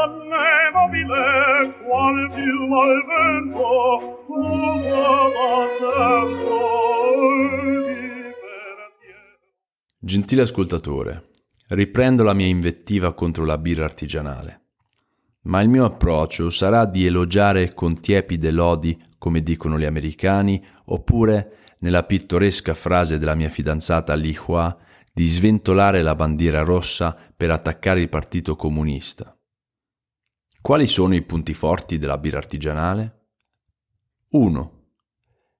donne mobile, qual piuma al vento, Gentile ascoltatore, riprendo la mia invettiva contro la birra artigianale, ma il mio approccio sarà di elogiare con tiepide lodi, come dicono gli americani, oppure, nella pittoresca frase della mia fidanzata Li Hua, di sventolare la bandiera rossa per attaccare il Partito Comunista. Quali sono i punti forti della birra artigianale? 1.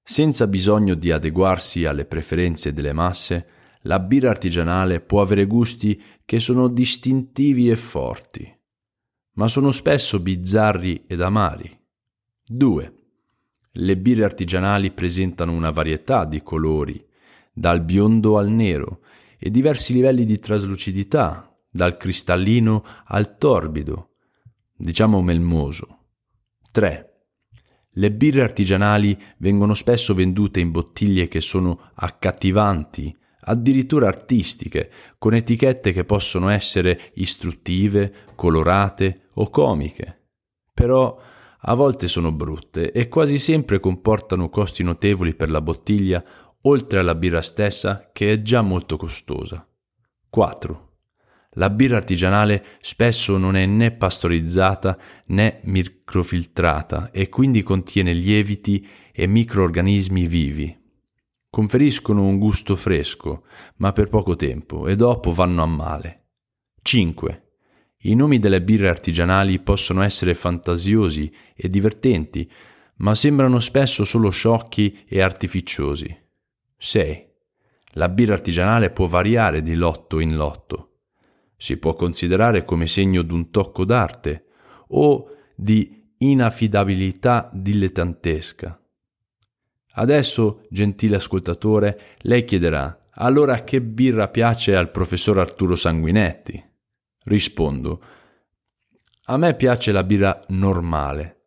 Senza bisogno di adeguarsi alle preferenze delle masse, la birra artigianale può avere gusti che sono distintivi e forti, ma sono spesso bizzarri ed amari. 2. Le birre artigianali presentano una varietà di colori, dal biondo al nero, e diversi livelli di traslucidità, dal cristallino al torbido, diciamo melmoso. 3. Le birre artigianali vengono spesso vendute in bottiglie che sono accattivanti, addirittura artistiche, con etichette che possono essere istruttive, colorate o comiche. Però a volte sono brutte e quasi sempre comportano costi notevoli per la bottiglia, oltre alla birra stessa che è già molto costosa. 4. La birra artigianale spesso non è né pastorizzata né microfiltrata e quindi contiene lieviti e microorganismi vivi conferiscono un gusto fresco, ma per poco tempo e dopo vanno a male. 5. I nomi delle birre artigianali possono essere fantasiosi e divertenti, ma sembrano spesso solo sciocchi e artificiosi. 6. La birra artigianale può variare di lotto in lotto. Si può considerare come segno d'un tocco d'arte o di inaffidabilità dilettantesca. Adesso, gentile ascoltatore, lei chiederà, allora che birra piace al professor Arturo Sanguinetti? Rispondo, a me piace la birra normale.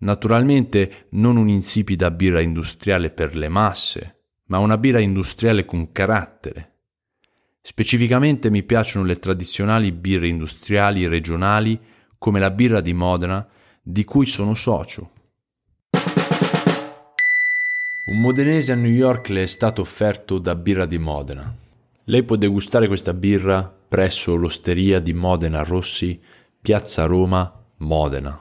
Naturalmente non un'insipida birra industriale per le masse, ma una birra industriale con carattere. Specificamente mi piacciono le tradizionali birre industriali regionali come la birra di Modena, di cui sono socio. Un modenese a New York le è stato offerto da birra di Modena. Lei può degustare questa birra presso l'osteria di Modena Rossi, Piazza Roma, Modena.